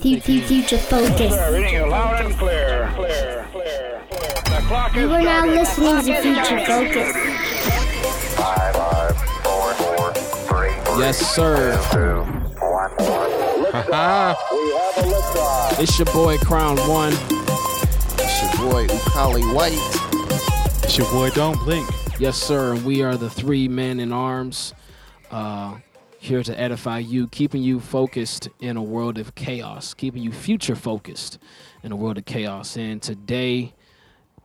Future Focus. Reading it loud and clear. Clear, clear, clear. The clock is You are now listening to Future Focus. Five, five, four, four, three, three, Yes, sir. two, one, one. It's your boy Crown One. It's your boy Ukali White. It's your boy Don't Blink. Yes, sir. And we are the three men in arms, uh, here to edify you, keeping you focused in a world of chaos, keeping you future focused in a world of chaos. And today,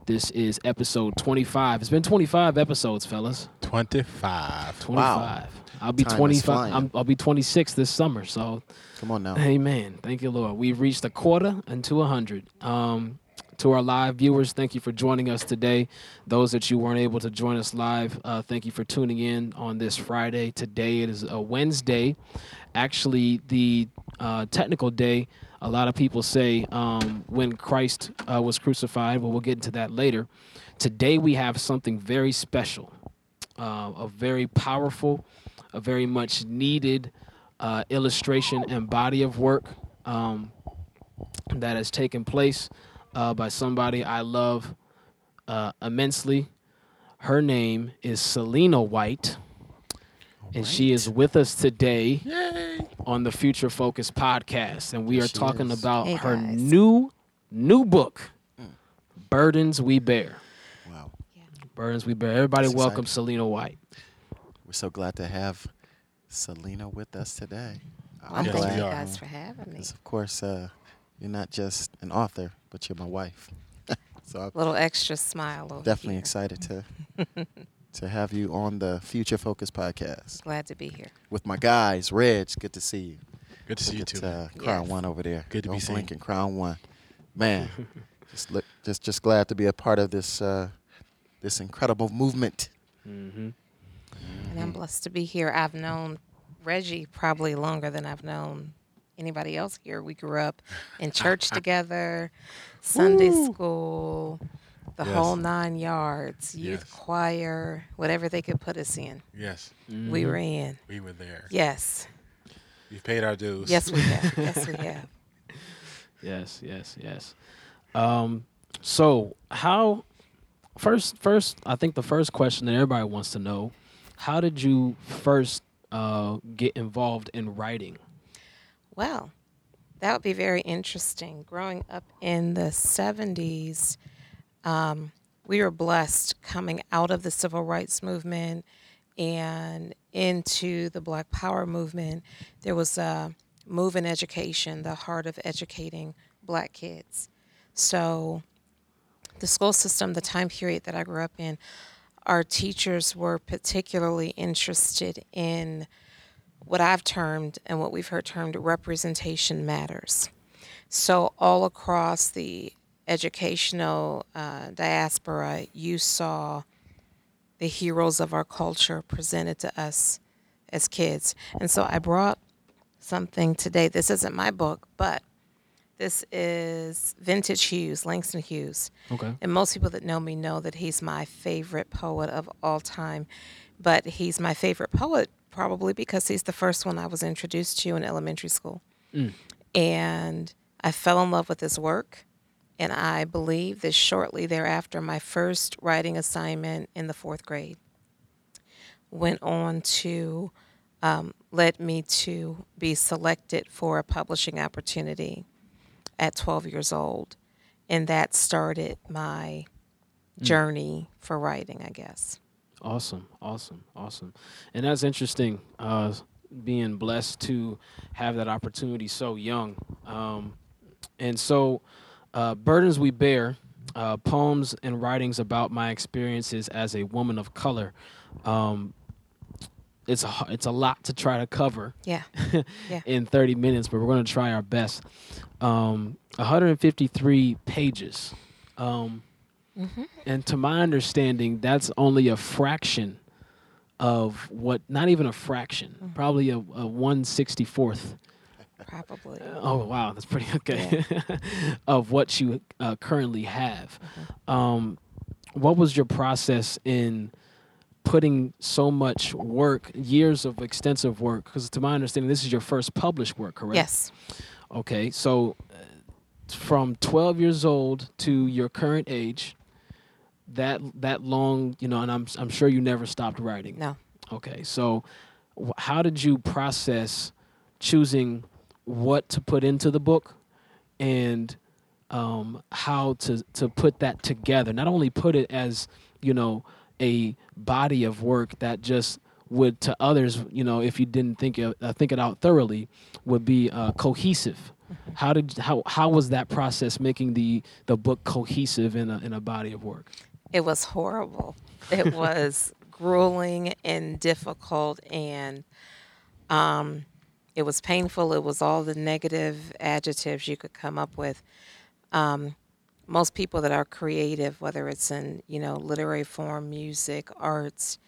this is episode 25. It's been 25 episodes, fellas. 25. 25. I'll be Time 25. I'm, I'll be 26 this summer. So Come on now. Amen. Thank you, Lord. We've reached a quarter into a hundred. Um, to our live viewers, thank you for joining us today. Those that you weren't able to join us live, uh, thank you for tuning in on this Friday. Today it is a Wednesday. Actually, the uh, technical day. A lot of people say um, when Christ uh, was crucified, but we'll get into that later. Today we have something very special, uh, a very powerful, a very much needed uh, illustration and body of work um, that has taken place uh, by somebody I love uh, immensely. Her name is Selena White, and she is with us today on the Future Focus podcast. And we Yes, are she talking is. about Hey, her guys. new new book, Burdens We Bear. Wow. Burdens We Bear. Everybody, That's welcome exciting. Selena White. We're so glad to have Selena with us today. Well, Yes, thank you guys for having me. Because, of course, uh, you're not just an author, but you're my wife. so I'm Little extra smile over definitely here. excited to to have you on the Future Focus podcast Glad to be here. with my guys. Reg, good to see you. Good to see you Look too. at, man. uh, Crown Yes. One over there. Good to be Don't blink seen. and Crown One. Man, just look, just just glad to be a part of this uh, this incredible movement. Mm-hmm. And Mm-hmm. I'm blessed to be here. I've known Reggie probably longer than I've known anybody else here. We grew up in church together, Sunday school, the Yes. whole nine yards, youth Yes. choir, whatever they could put us in. Yes, We were in. we were there. Yes. We've paid our dues. Yes, we have. yes, we have. Yes, yes, yes. Um, so how first first I think the first question that everybody wants to know, how did you first uh, get involved in writing? Well, that would be very interesting. Growing up in the 70s, um, we were blessed coming out of the civil rights movement and into the Black Power movement. There was a move in education, the heart of educating black kids. So, the school system, the time period that I grew up in, our teachers were particularly interested in what I've termed and what we've heard termed representation matters. So, all across the educational uh, diaspora, you saw the heroes of our culture presented to us as kids. And so, I brought something today. This isn't my book, but this is Vintage Hughes, Langston Hughes. Okay. And most people that know me know that he's my favorite poet of all time. But he's my favorite poet probably because he's the first one I was introduced to in elementary school. And I fell in love with his work. And I believe that shortly thereafter, my first writing assignment in the fourth grade went on to um, led me to be selected for a publishing opportunity at 12 years old. And that started my journey for writing, I guess. Awesome, awesome, awesome. And that's interesting, uh, being blessed to have that opportunity so young. Um, and so, uh, Burdens We Bear, uh, poems and writings about my experiences as a woman of color. Um, it's a, it's a lot to try to cover Yeah. Yeah. in 30 minutes, but we're going to try our best. Um, 153 pages. Um, And to my understanding, that's only a fraction of what, not even a fraction, probably a, a 164th. Probably. Oh, wow, that's pretty okay. of what you uh, currently have. Um, what was your process in putting so much work, years of extensive work? Because to my understanding, this is your first published work, correct? Yes. Okay, so uh, from 12 years old to your current age, that that long, you know, and I'm I'm sure you never stopped writing. No. Okay, so how did you process choosing what to put into the book and um, how to to put that together? Not only put it as you know a body of work that just would to others, you know, if you didn't think it, uh, think it out thoroughly, would be uh, cohesive. How did how how was that process making the the book cohesive in a in a body of work? It was horrible. It was grueling and difficult, and um, it was painful. It was all the negative adjectives you could come up with. Um, most people that are creative, whether it's in you know literary form, music, arts,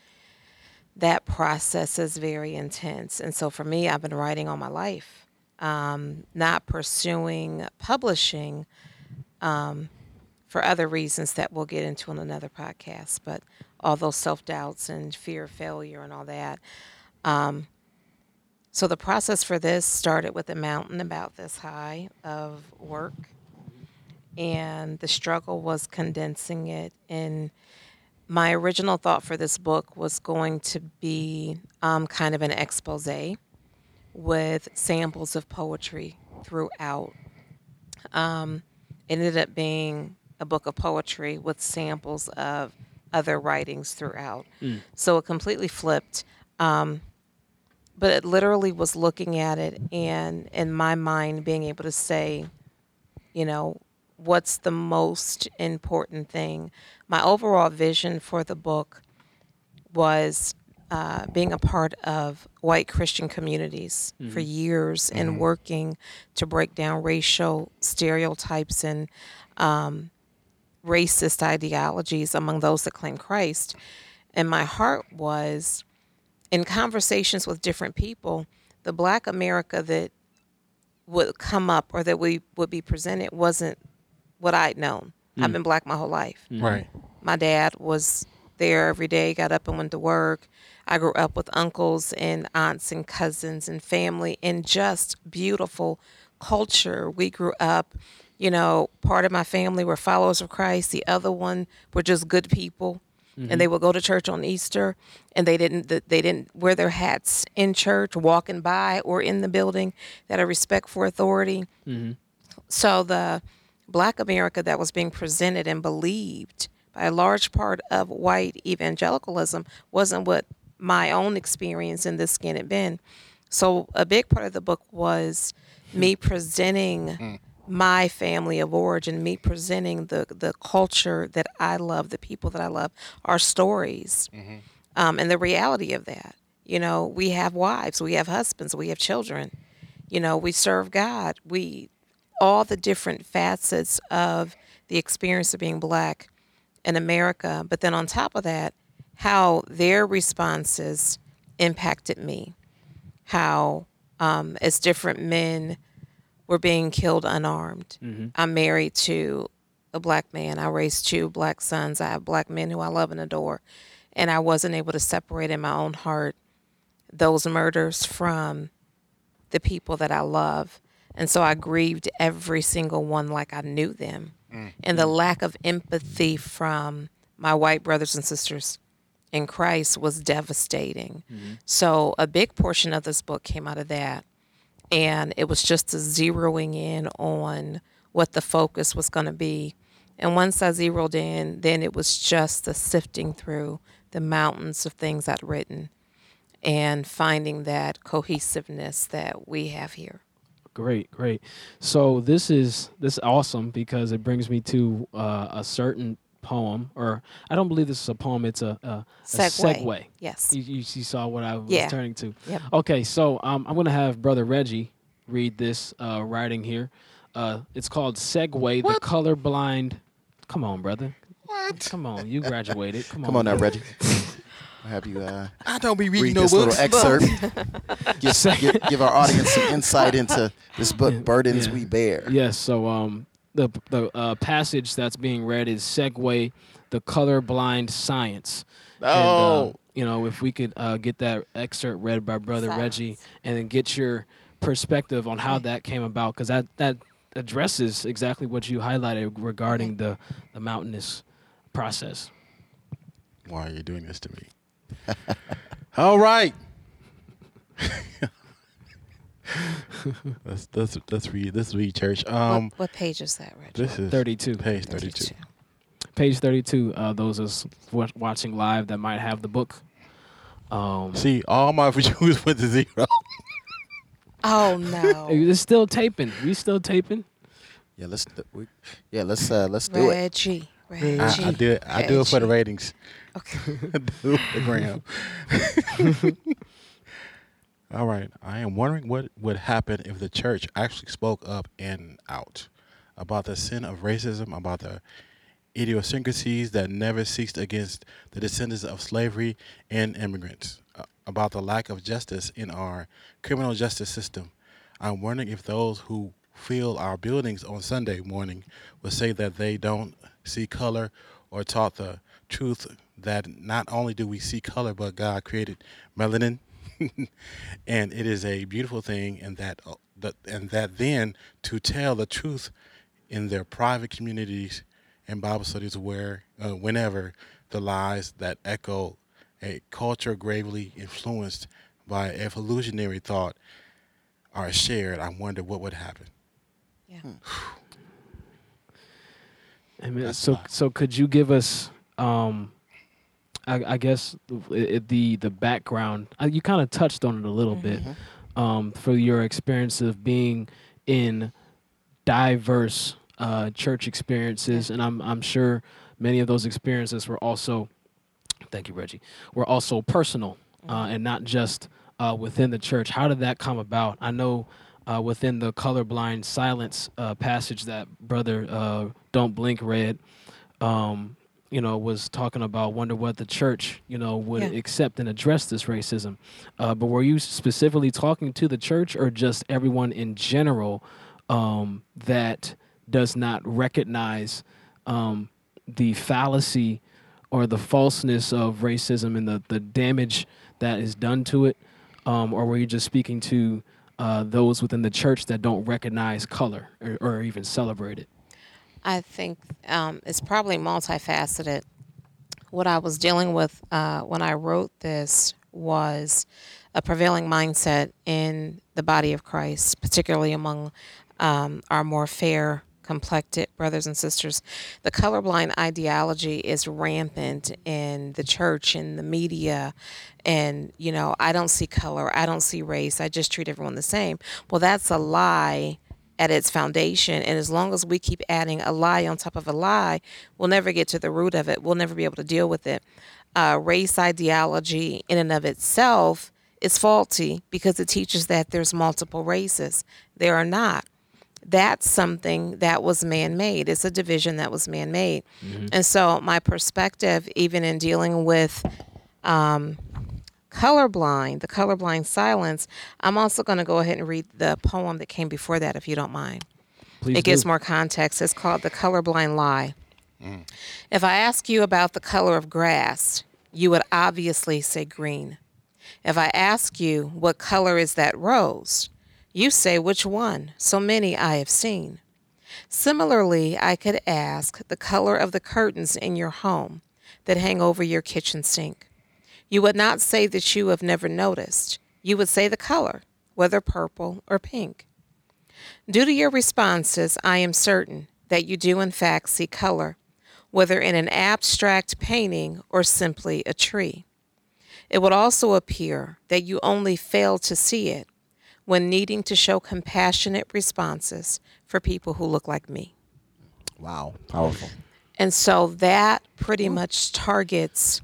that process is very intense. And so for me, I've been writing all my life, um, not pursuing publishing um, for other reasons that we'll get into in another podcast. But all those self doubts and fear of failure and all that. Um, so the process for this started with a mountain about this high of work. And the struggle was condensing it. And my original thought for this book was going to be um, kind of an expose with samples of poetry throughout. Um, ended up being a book of poetry with samples of other writings throughout. So it completely flipped. Um, but it literally was looking at it and in my mind being able to say, you know, what's the most important thing. My overall vision for the book was uh, being a part of white Christian communities for years and working to break down racial stereotypes and um, racist ideologies among those that claim Christ. And my heart was in conversations with different people, the black America that would come up or that we would be presented wasn't what I'd known. I've hmm. been black my whole life. Hmm. Right. My dad was there every day, got up and went to work. I grew up with uncles and aunts and cousins and family and just beautiful culture. We grew up, you know, part of my family were followers of Christ, the other one were just good people. And mm-hmm. they would go to church on Easter, and they didn't. They didn't wear their hats in church, walking by or in the building. That a respect for authority. Mm-hmm. So the black America that was being presented and believed by a large part of white evangelicalism wasn't what my own experience in this skin had been. So a big part of the book was me hmm. presenting hmm. My family of origin, me presenting the the culture that I love, the people that I love, our stories, um, and the reality of that. You know, we have wives, we have husbands, we have children. You know, we serve God. We all the different facets of the experience of being black in America. But then on top of that, how their responses impacted me. How, um, as different men were being killed unarmed. Mm-hmm. I'm married to a black man. I raised two black sons. I have black men who I love and adore. And I wasn't able to separate in my own heart those murders from the people that I love. And so I grieved every single one like I knew them. Mm. And the mm. lack of empathy from my white brothers and sisters in Christ was devastating. Mm-hmm. So a big portion of this book came out of that. And it was just a zeroing in on what the focus was going to be. And once I zeroed in, then it was just the sifting through the mountains of things I'd written and finding that cohesiveness that we have here. Great, great. So this is this is awesome because it brings me to uh, a certain poem, or I don't believe this is a poem. It's a, a, a Segue. segue. Yes. You, you, you saw what I was Yeah. turning to. Yep. Okay, so um, I'm gonna have Brother Reggie read this uh, writing here. Uh, it's called "Segue." The colorblind. Come on, brother. What? Come on, you graduated. Come on. Come on now. Reggie. I'll have you uh, I don't be reading read no this books. little excerpt. give, give, give our audience some insight into this book, Burdens Yeah. We Bear. Yes. So um, the the uh, passage that's being read is "Segue: The Colorblind Silence." And, uh, Oh. you know, if we could uh, get that excerpt read by Brother Silence. Reggie, and then get your perspective on how that came about because that that addresses exactly what you highlighted regarding the the mountainous process. Why are you doing this to me? All right. let's let's let's read let's read church. Um what, what page is that, Reggie? this is 32. page 32. Page 32. Uh, those us watching live that might have the book. Um, See, all my views went to zero. Oh no, it's still taping. We still taping. Yeah, let's do, we, yeah let's uh, let's do it. Reggie, Reggie. I, I do it. I do it for the ratings. Okay. Do it for the gram. All right. I am wondering what would happen if the church actually spoke up and out about the sin of racism, about the idiosyncrasies that never ceased against the descendants of slavery and immigrants, uh, about the lack of justice in our criminal justice system. I'm wondering if those who fill our buildings on Sunday morning would say that they don't see color or taught the truth that not only do we see color, but God created melanin, and it is a beautiful thing, and that, uh, that and that then to tell the truth in their private communities and Bible studies where uh, whenever the lies that echo a culture gravely influenced by evolutionary thought are shared, I wonder what would happen. Yeah. I mean, That's so fine. so could you give us, um, I, I guess the the, the background? Uh, you kind of touched on it a little bit, um, for your experience of being in diverse uh, church experiences, and I'm I'm sure many of those experiences were also, thank you, Reggie, were also personal uh, and not just uh, within the church. How did that come about? I know uh, within the colorblind silence uh, passage that brother uh, Don't Blink read, um, you know, was talking about wonder what the church, you know, would Yeah. accept and address this racism. Uh, but were you specifically talking to the church or just everyone in general um, that does not recognize um, the fallacy or the falseness of racism and the, the damage that is done to it? Um, or were you just speaking to uh, those within the church that don't recognize color or, or even celebrate it? I think um, it's probably multifaceted. What I was dealing with uh, when I wrote this was a prevailing mindset in the body of Christ, particularly among um, our more fair complected brothers and sisters. The colorblind ideology is rampant in the church, in the media, and you know, I don't see color, I don't see race, I just treat everyone the same. Well, that's a lie at its foundation. And as long as we keep adding a lie on top of a lie, we'll never get to the root of it. We'll never be able to deal with it. Uh, race ideology, in and of itself, is faulty because it teaches that there's multiple races. There are not. That's something that was man made. It's a division that was man made. And so, my perspective, even in dealing with um, colorblind, the colorblind silence, I'm also going to go ahead and read the poem that came before that, if you don't mind. Please it gives more context. It's called The Colorblind Lie. Mm. If I ask you about the color of grass, you would obviously say green. If I ask you, what color is that rose? You say, which one? So many I have seen. Similarly, I could ask the color of the curtains in your home that hang over your kitchen sink. You would not say that you have never noticed. You would say the color, whether purple or pink. Due to your responses, I am certain that you do in fact see color, whether in an abstract painting or simply a tree. It would also appear that you only fail to see it when needing to show compassionate responses for people who look like me. Wow, powerful. And so that pretty much targets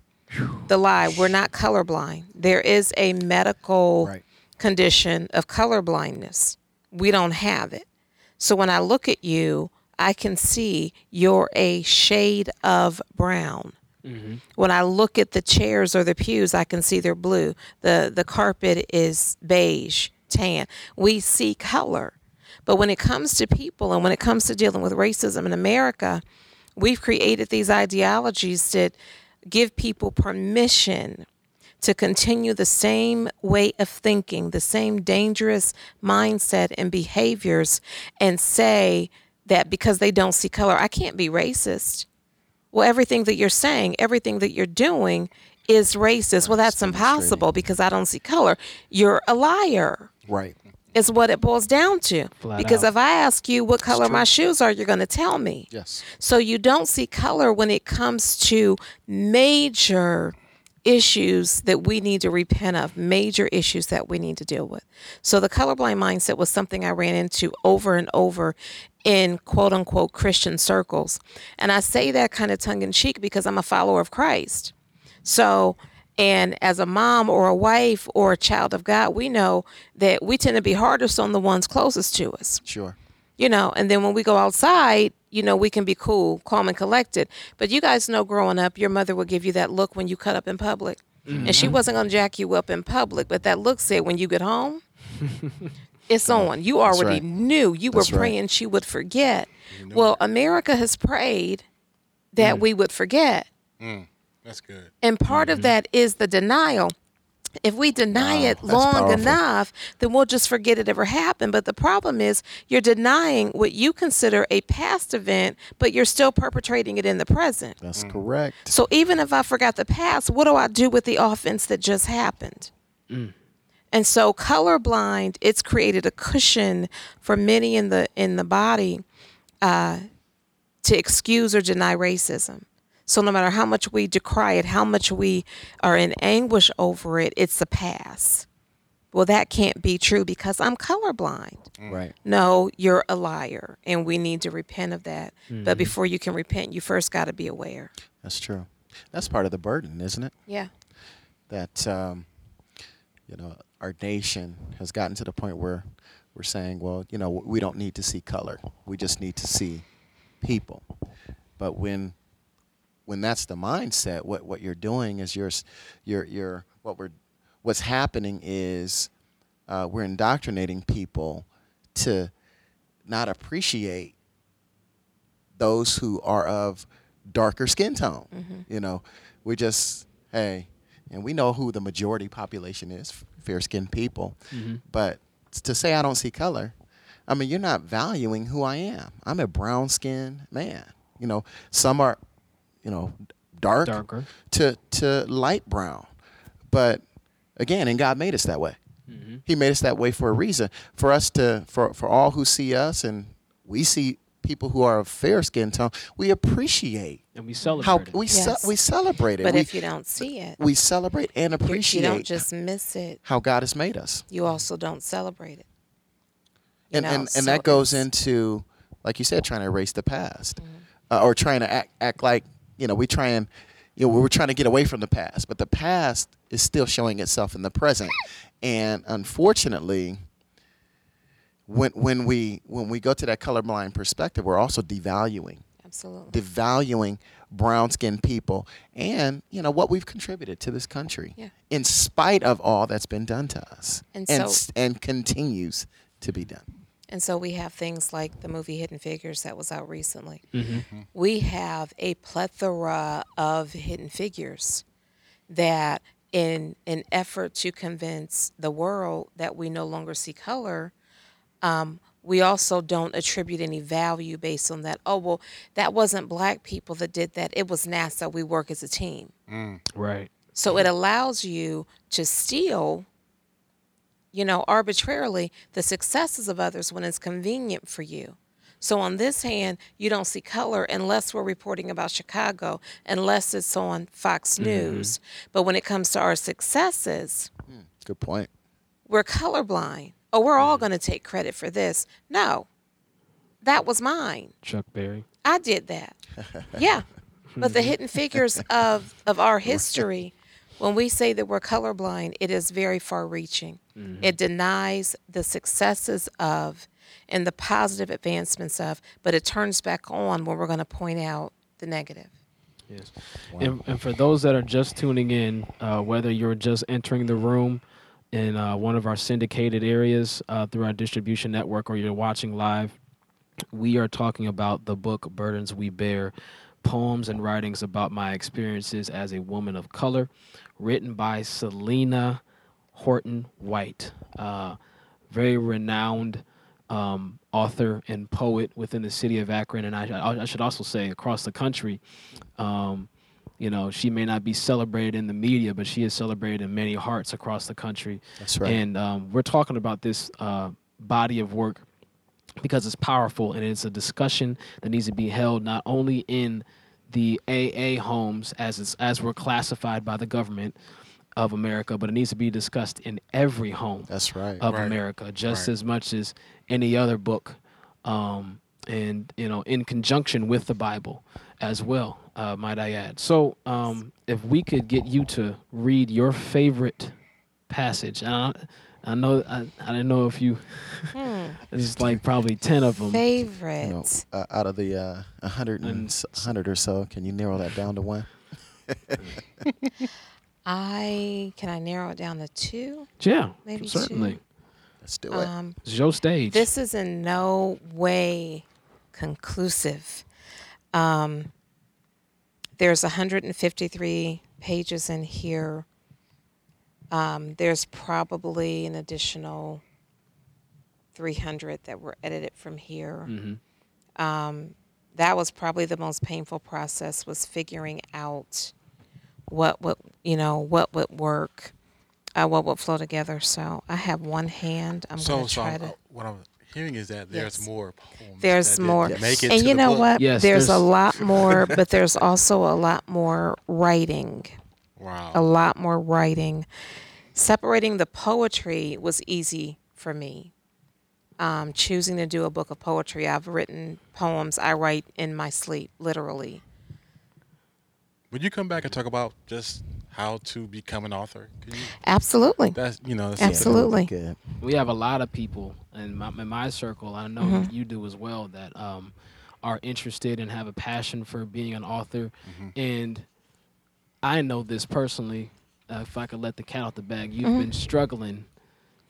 the lie. We're not colorblind. There is a medical Right. condition of colorblindness. We don't have it. So when I look at you, I can see you're a shade of brown. Mm-hmm. When I look at the chairs or the pews, I can see they're blue. The the carpet is beige, tan. We see color. But when it comes to people and when it comes to dealing with racism in America, we've created these ideologies that give people permission to continue the same way of thinking, the same dangerous mindset and behaviors, and say that because they don't see color, I can't be racist. Well, everything that you're saying, everything that you're doing is racist. Well, that's impossible because I don't see color. You're a liar Right. Is what it boils down to. Flat because out. if I ask you what color my shoes are, you're going to tell me. Yes. So you don't see color when it comes to major issues that we need to repent of, major issues that we need to deal with. So the colorblind mindset was something I ran into over and over in quote unquote Christian circles. And I say that kind of tongue in cheek because I'm a follower of Christ. So, and as a mom or a wife or a child of God, we know that we tend to be hardest on the ones closest to us. Sure. you know and then when we go outside you know we can be cool calm and collected. But you guys know growing up your mother would give you that look when you cut up in public. Mm-hmm. And she wasn't going to jack you up in public but that look said when you get home it's on. You already right. knew. You That's were right. praying she would forget. Well america has prayed that mm. we would forget That's good. and part of mm-hmm. that is the denial. If we deny Wow, it long powerful. enough, then we'll just forget it ever happened. But the problem is you're denying what you consider a past event, but you're still perpetrating it in the present. That's mm. correct. So even if I forgot the past, what do I do with the offense that just happened? Mm. And so colorblind, it's created a cushion for many in the in the body uh, to excuse or deny racism. So no matter how much we decry it, how much we are in anguish over it, it's a pass. Well, that can't be true because I'm colorblind. Right. No, you're a liar, and we need to repent of that. But before you can repent, you first got to be aware. That's true. That's part of the burden, isn't it? Yeah. That um, you know our nation has gotten to the point where we're saying, well, you know, we don't need to see color. We just need to see people. But when when that's the mindset, what what you're doing is you're you're you're what we're what's happening is uh, we're indoctrinating people to not appreciate those who are of darker skin tone. You know, we just hey, and we know who the majority population is, fair skinned people. But to say I don't see color, I mean you're not valuing who I am. I'm a brown skinned man. You know, some are, you know, dark Darker. to to light brown. But again, and God made us that way. He made us that way for a reason. For us to for for all who see us and we see people who are of fair skin tone, we appreciate And we celebrate how it. we ce- we celebrate it. But we, if you don't see it, we celebrate and you- you don't just miss it. how God has made us. You also don't celebrate it. You and know, and, and so that goes into like you said trying to erase the past Mm-hmm. uh, or trying to act act like you know we try and you know we're trying to get away from the past but the past is still showing itself in the present and unfortunately when when we when we go to that colorblind perspective we're also devaluing Absolutely. devaluing brown skinned people and you know what we've contributed to this country Yeah. in spite of all that's been done to us And and, so- s- and continues to be done And so we have things like the movie Hidden Figures that was out recently. Mm-hmm. We have a plethora of hidden figures that, in an effort to convince the world that we no longer see color, um, we also don't attribute any value based on that. Oh, well, that wasn't black people that did that. It was NASA. We work as a team. Right. So it allows you to steal, you know, arbitrarily the successes of others when it's convenient for you. So on this hand, you don't see color unless we're reporting about Chicago, unless it's on Fox mm-hmm. News. But when it comes to our successes, hmm, good point we're colorblind. Oh, we're all mm-hmm. going to take credit for this. No, that was mine. Chuck Berry. I did that. Yeah. But the hidden figures of, of our history, when we say that we're colorblind, it is very far reaching. It denies the successes of and the positive advancements of, but it turns back on when we're going to point out the negative. Yes. And, and for those that are just tuning in, uh, whether you're just entering the room in uh, one of our syndicated areas uh, through our distribution network or you're watching live, we are talking about the book Burdens We Bear poems and writings about my experiences as a woman of color, written by Selena Horton White, uh, very renowned um, author and poet within the city of Akron, and I, I should also say across the country. Um, you know, she may not be celebrated in the media, but she is celebrated in many hearts across the country. That's right. And um, we're talking about this uh, body of work because it's powerful and it's a discussion that needs to be held not only in the AA homes as it's, as we're classified by the government of America, but it needs to be discussed in every home That's right. of Right. America, just Right. as much as any other book, um, and you know, in conjunction with the Bible as well. Uh, might I add? So, um, if we could get you to read your favorite passage, and I, I know I, I didn't know if you. There's like probably ten of them. Favorite. You know, uh, out of the uh, 100, and And s- 100 or so, can you narrow that down to one? I can I narrow it down to two? Yeah, Maybe certainly. two. Let's do it. Um, It's your stage. this is in no way conclusive. Um, there's 153 pages in here. Um, there's probably an additional 300 that were edited from here. Mhm. Um, that was probably the most painful process was figuring out what would you know what would work, uh, what would flow together. So I have one hand. I'm so, gonna so try I'm- to. what I'm hearing is that there's Yes. more poems. There's that didn't more. Make it and to you the know book. what? Yes, there's, a lot more, but there's also a lot more writing. Wow. A lot more writing. Separating the poetry was easy for me. Um, choosing to do a book of poetry, I've written poems I write in my sleep, literally. Would you come back and talk about just how to become an author? Can you, Absolutely. that's you know. That's Absolutely. Good. we have a lot of people in my, in my circle. I know Mm-hmm. you do as well that um, are interested and have a passion for being an author. And I know this personally. Uh, if I could let the cat out the bag, you've been struggling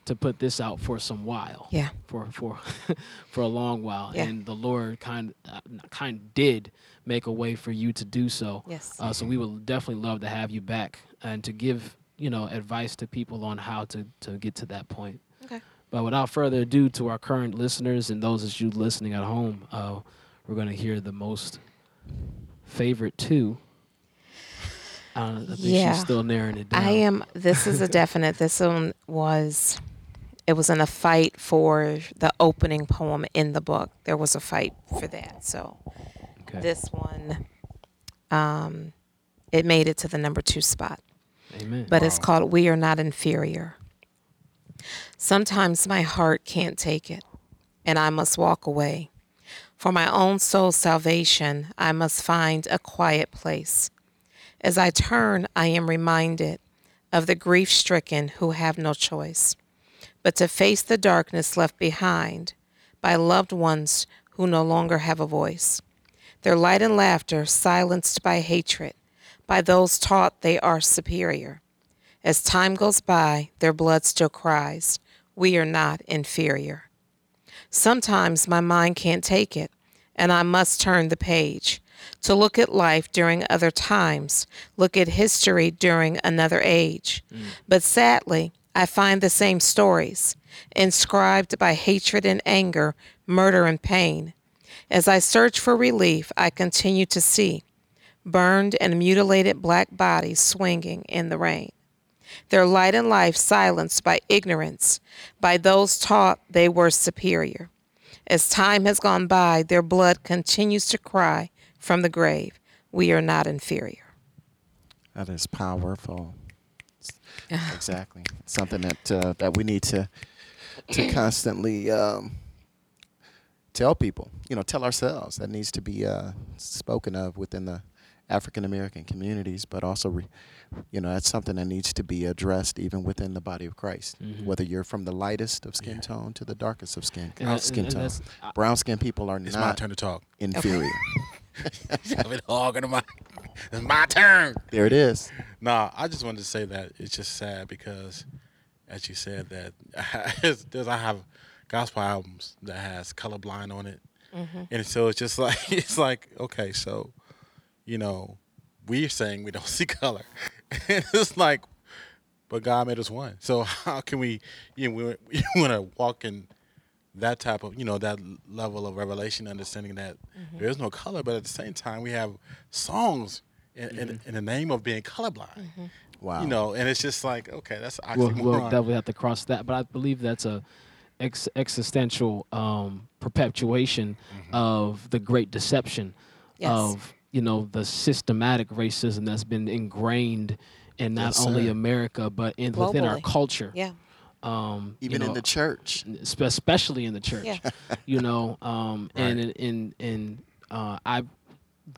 to put this out for some while. Yeah. For for for a long while, Yeah. and the Lord kind uh, kind did make a way for you to do so. Yes. Uh, so we would definitely love to have you back and to give you know advice to people on how to to get to that point. Okay. But without further ado, to our current listeners and those of you listening at home, uh, we're going to hear the most favorite two. Uh, I think Yeah. she's still narrowing it down. I am. This is a definite. This one was. It was in a fight for the opening poem in the book. There was a fight for that. So Okay. this one, um, it made it to the number two spot. Amen. But it's called "We Are Not Inferior." Sometimes my heart can't take it, and I must walk away. For my own soul's salvation, I must find a quiet place. As I turn, I am reminded of the grief stricken who have no choice but to face the darkness left behind by loved ones who no longer have a voice. Their light and laughter silenced by hatred, by those taught they are superior. As time goes by, their blood still cries, We are not inferior. Sometimes my mind can't take it, and I must turn the page to look at life during other times, look at history during another age. Mm. But sadly, I find the same stories, inscribed by hatred and anger, murder and pain. As I search for relief, I continue to see burned and mutilated black bodies swinging in the rain. Their light and life silenced by ignorance, by those taught they were superior. As time has gone by, their blood continues to cry from the grave, We are not inferior. That is powerful. exactly. Something that uh, that we need to to constantly um, tell people. You know, tell ourselves. That needs to be uh, spoken of within the African American communities, but also, re, you know, that's something that needs to be addressed even within the body of Christ. Mhm. Whether you're from the lightest of skin Yeah. tone to the darkest of skin And skin and tone. that's- Brown skin people are It's my not turn to talk. inferior. I've been hogging my. It's my turn. there it is. Nah, I just wanted to say that it's just sad because, as you said, that it's- there's I have gospel albums that has colorblind on it, mm-hmm. and so it's just like it's like okay, so you know, we're saying we don't see color. and it's like, but God made us one. So how can we, you know, we, we want to walk in that type of, you know, that level of revelation, understanding that mm-hmm. there is no color, but at the same time, we have songs in, in, mm-hmm. in the name of being colorblind. Mm-hmm. Wow. You know, and it's just like, okay, that's We'll, we'll definitely have to cross that, but I believe that's a ex- existential um, perpetuation of the Great Deception Yes. of you know the systematic racism that's been ingrained in not Yes, only. America but in within our culture. Yeah. Um, you Even in the church. especially in the church. Yeah. You know, um, and in in, in uh, I,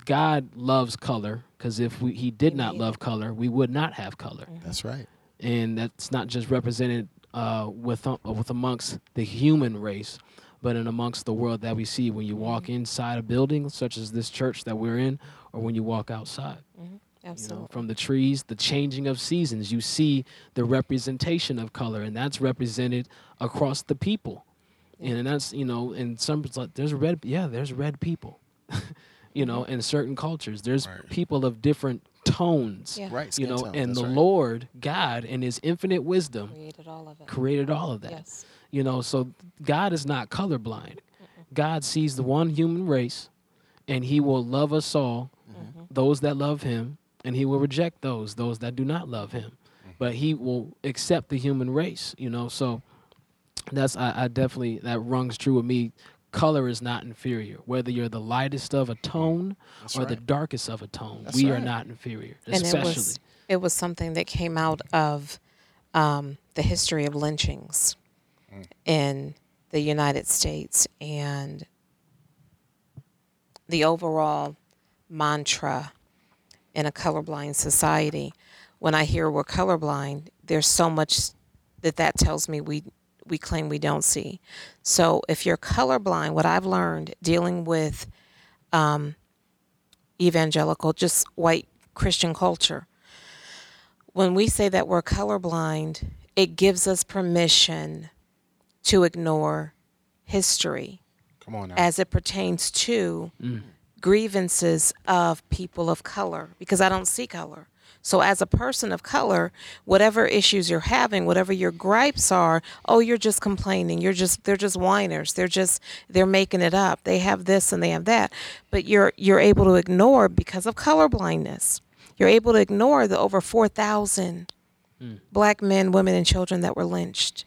God loves color because if we, He did not love color, we would not have color, That's right. and that's not just represented uh, with uh, with amongst the human race, but in amongst the world that we see when you walk inside a building such as this church that we're in, or when you walk outside you know, from the trees, the changing of seasons. You see the representation of color, and that's represented across the people. And that's you know, in some like there's red, yeah, there's red people. you know, in certain cultures, there's Right. people of different tones. Yeah. Right. You know, tone, and that's the right. Lord God, in His infinite wisdom, Created all of it. created all of that. Yes. You know, so God is not colorblind. God sees the one human race, and He will love us all, mm-hmm. those that love Him, and He will reject those, those that do not love Him. But He will accept the human race. You know, so that's I, I definitely that rungs true with me. Color is not inferior. Whether you're the lightest of a tone That's or the darkest of a tone, That's we are not inferior. And Especially, it was it was something that came out of um, the history of lynchings in the United States and the overall mantra in a colorblind society. When I hear we're colorblind, there's so much that that tells me we we claim we don't see. So if you're colorblind, what I've learned dealing with um, evangelical, just white Christian culture, when we say that we're colorblind, it gives us permission to ignore history Come on as it pertains to grievances of people of color because I don't see color. So as a person of color, whatever issues you're having, whatever your gripes are, oh you're just complaining. You're just they're just whiners. They're just they're making it up. They have this and they have that. But you're you're able to ignore because of color blindness. You're able to ignore the over 4,000 hmm. black men, women and children that were lynched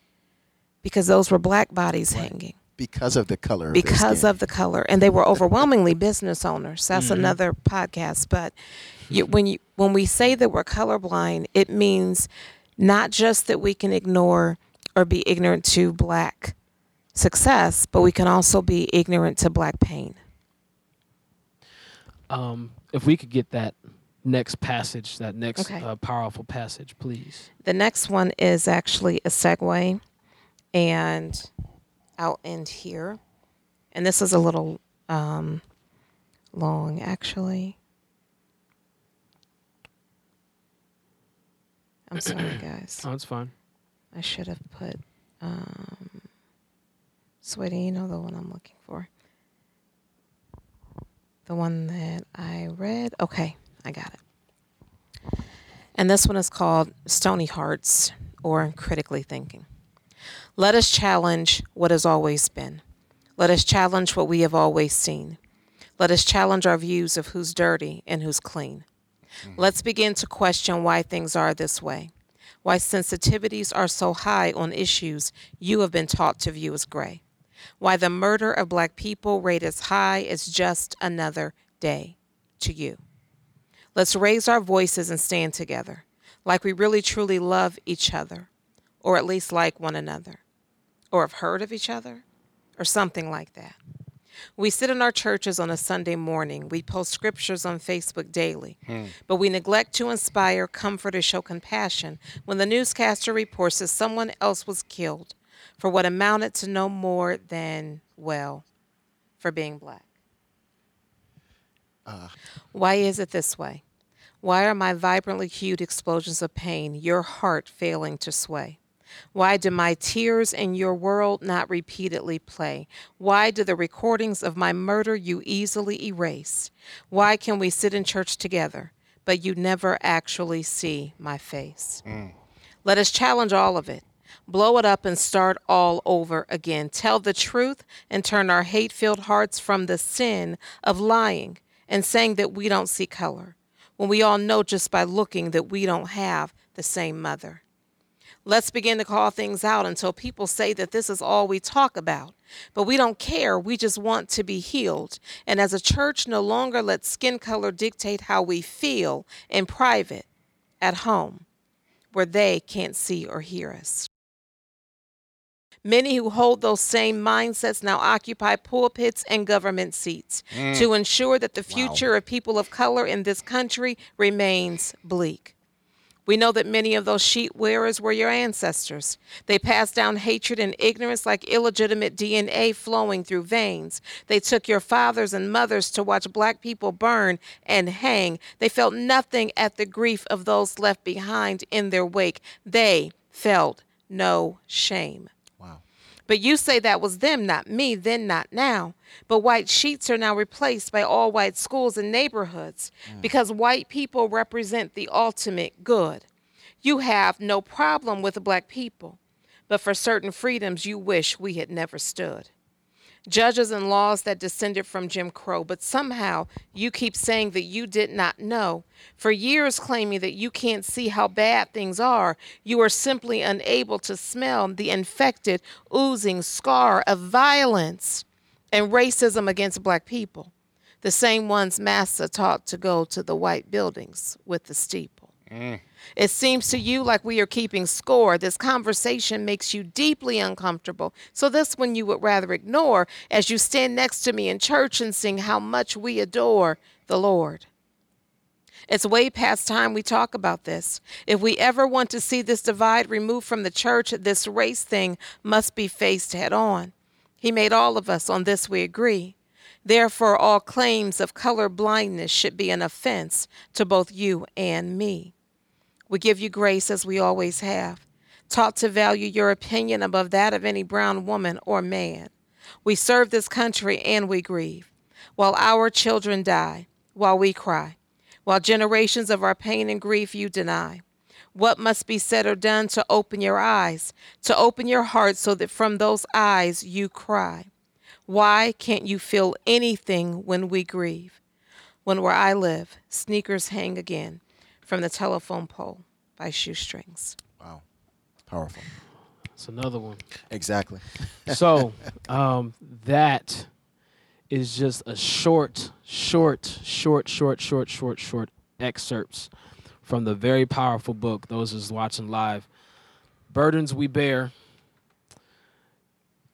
because those were black bodies hanging Because of the color. of their because skin. of the color and they were overwhelmingly business owners that's another podcast but you, when you when we say that we're colorblind it means not just that we can ignore or be ignorant to black success but we can also be ignorant to black pain um, if we could get that next passage, that next Okay. uh, powerful passage, please. the next one is actually a segue and i'll end here and this is a little um, long actually i'm sorry guys Oh, it's fine. I should have put um sweaty, you know the one I'm looking for. The one that I read. Okay, I got it. And this one is called Stony Hearts or Critically Thinking. Let us challenge what has always been. Let us challenge what we have always seen. Let us challenge our views of who's dirty and who's clean. Mm. Let's begin to question why things are this way why sensitivities are so high on issues you have been taught to view as gray, why the murder of black people rate as high as just another day to you. Let's raise our voices and stand together like we really truly love each other, or at least like one another, or have heard of each other, or something like that. We sit in our churches on a Sunday morning. We post scriptures on Facebook daily. Hmm. But we neglect to inspire, comfort, or show compassion when the newscaster reports that someone else was killed for what amounted to no more than, well, for being black. Ah. Why is it this way? Why are my vibrantly hued explosions of pain your heart failing to sway? Why do my tears in your world not repeatedly play? Why do the recordings of my murder you easily erase? Why can we sit in church together, but you never actually see my face? Mm. Let us challenge all of it. Blow it up and start all over again. Tell the truth and turn our hate filled hearts from the sin of lying and saying that we don't see color, when we all know just by looking that we don't have the same mother. Let's begin to call things out until people say that this is all we talk about. But we don't care. We just want to be healed. And as a church, no longer let skin color dictate how we feel in private, at home, where they can't see or hear us. Many who hold those same mindsets now occupy pulpits and government seats mm. to ensure that the future of people of color in this country remains bleak. We know that many of those sheet wearers were your ancestors. They passed down hatred and ignorance like illegitimate DNA flowing through veins. They took your fathers and mothers to watch black people burn and hang. They felt nothing at the grief of those left behind in their wake. They felt no shame. But you say that was them, not me, then, not now. But white sheets are now replaced by all white schools and neighborhoods mm. because white people represent the ultimate good. You have no problem with the black people, but for certain freedoms you wish we had never stood. Judges and laws that descended from Jim Crow, but somehow you keep saying that you did not know. For years, claiming that you can't see how bad things are, you are simply unable to smell the infected, oozing scar of violence and racism against black people, the same ones Massa taught to go to the white buildings with the steeple. Mm. It seems to you like we are keeping score. This conversation makes you deeply uncomfortable. So, this one you would rather ignore as you stand next to me in church and sing how much we adore the Lord. It's way past time we talk about this. If we ever want to see this divide removed from the church, this race thing must be faced head on. He made all of us, on this we agree. Therefore, all claims of color blindness should be an offense to both you and me. We give you grace as we always have, taught to value your opinion above that of any brown woman or man. We serve this country and we grieve, while our children die, while we cry, while generations of our pain and grief you deny. What must be said or done to open your eyes, to open your heart so that from those eyes you cry? Why can't you feel anything when we grieve? When where I live, sneakers hang again from the telephone pole by shoestrings. Wow. Powerful. It's another one. Exactly. so um, that is just a short, short, short, short, short, short, short excerpts from the very powerful book. Those is watching live, burdens we bear,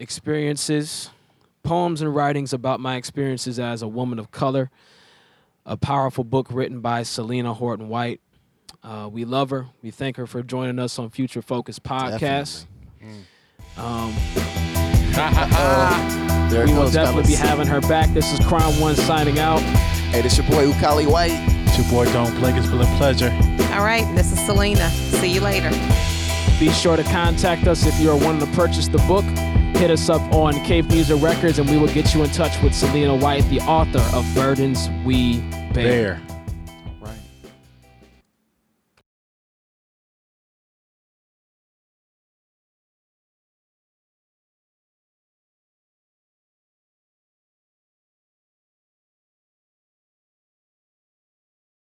experiences, poems and writings about my experiences as a woman of color. A powerful book written by Selena Horton White. Uh, we love her. We thank her for joining us on Future Focus podcast. Um, There it we will goes, definitely be fellas. having her back. This is Crown One signing out. Hey, this your boy Ukali White. It's your boy Don Blake. It's been a pleasure. All right, this is Selena. See you later. Be sure to contact us if you are wanting to purchase the book. Hit us up on Cave Music Records and we will get you in touch with Selena White, the author of Burdens We Bear. Bear.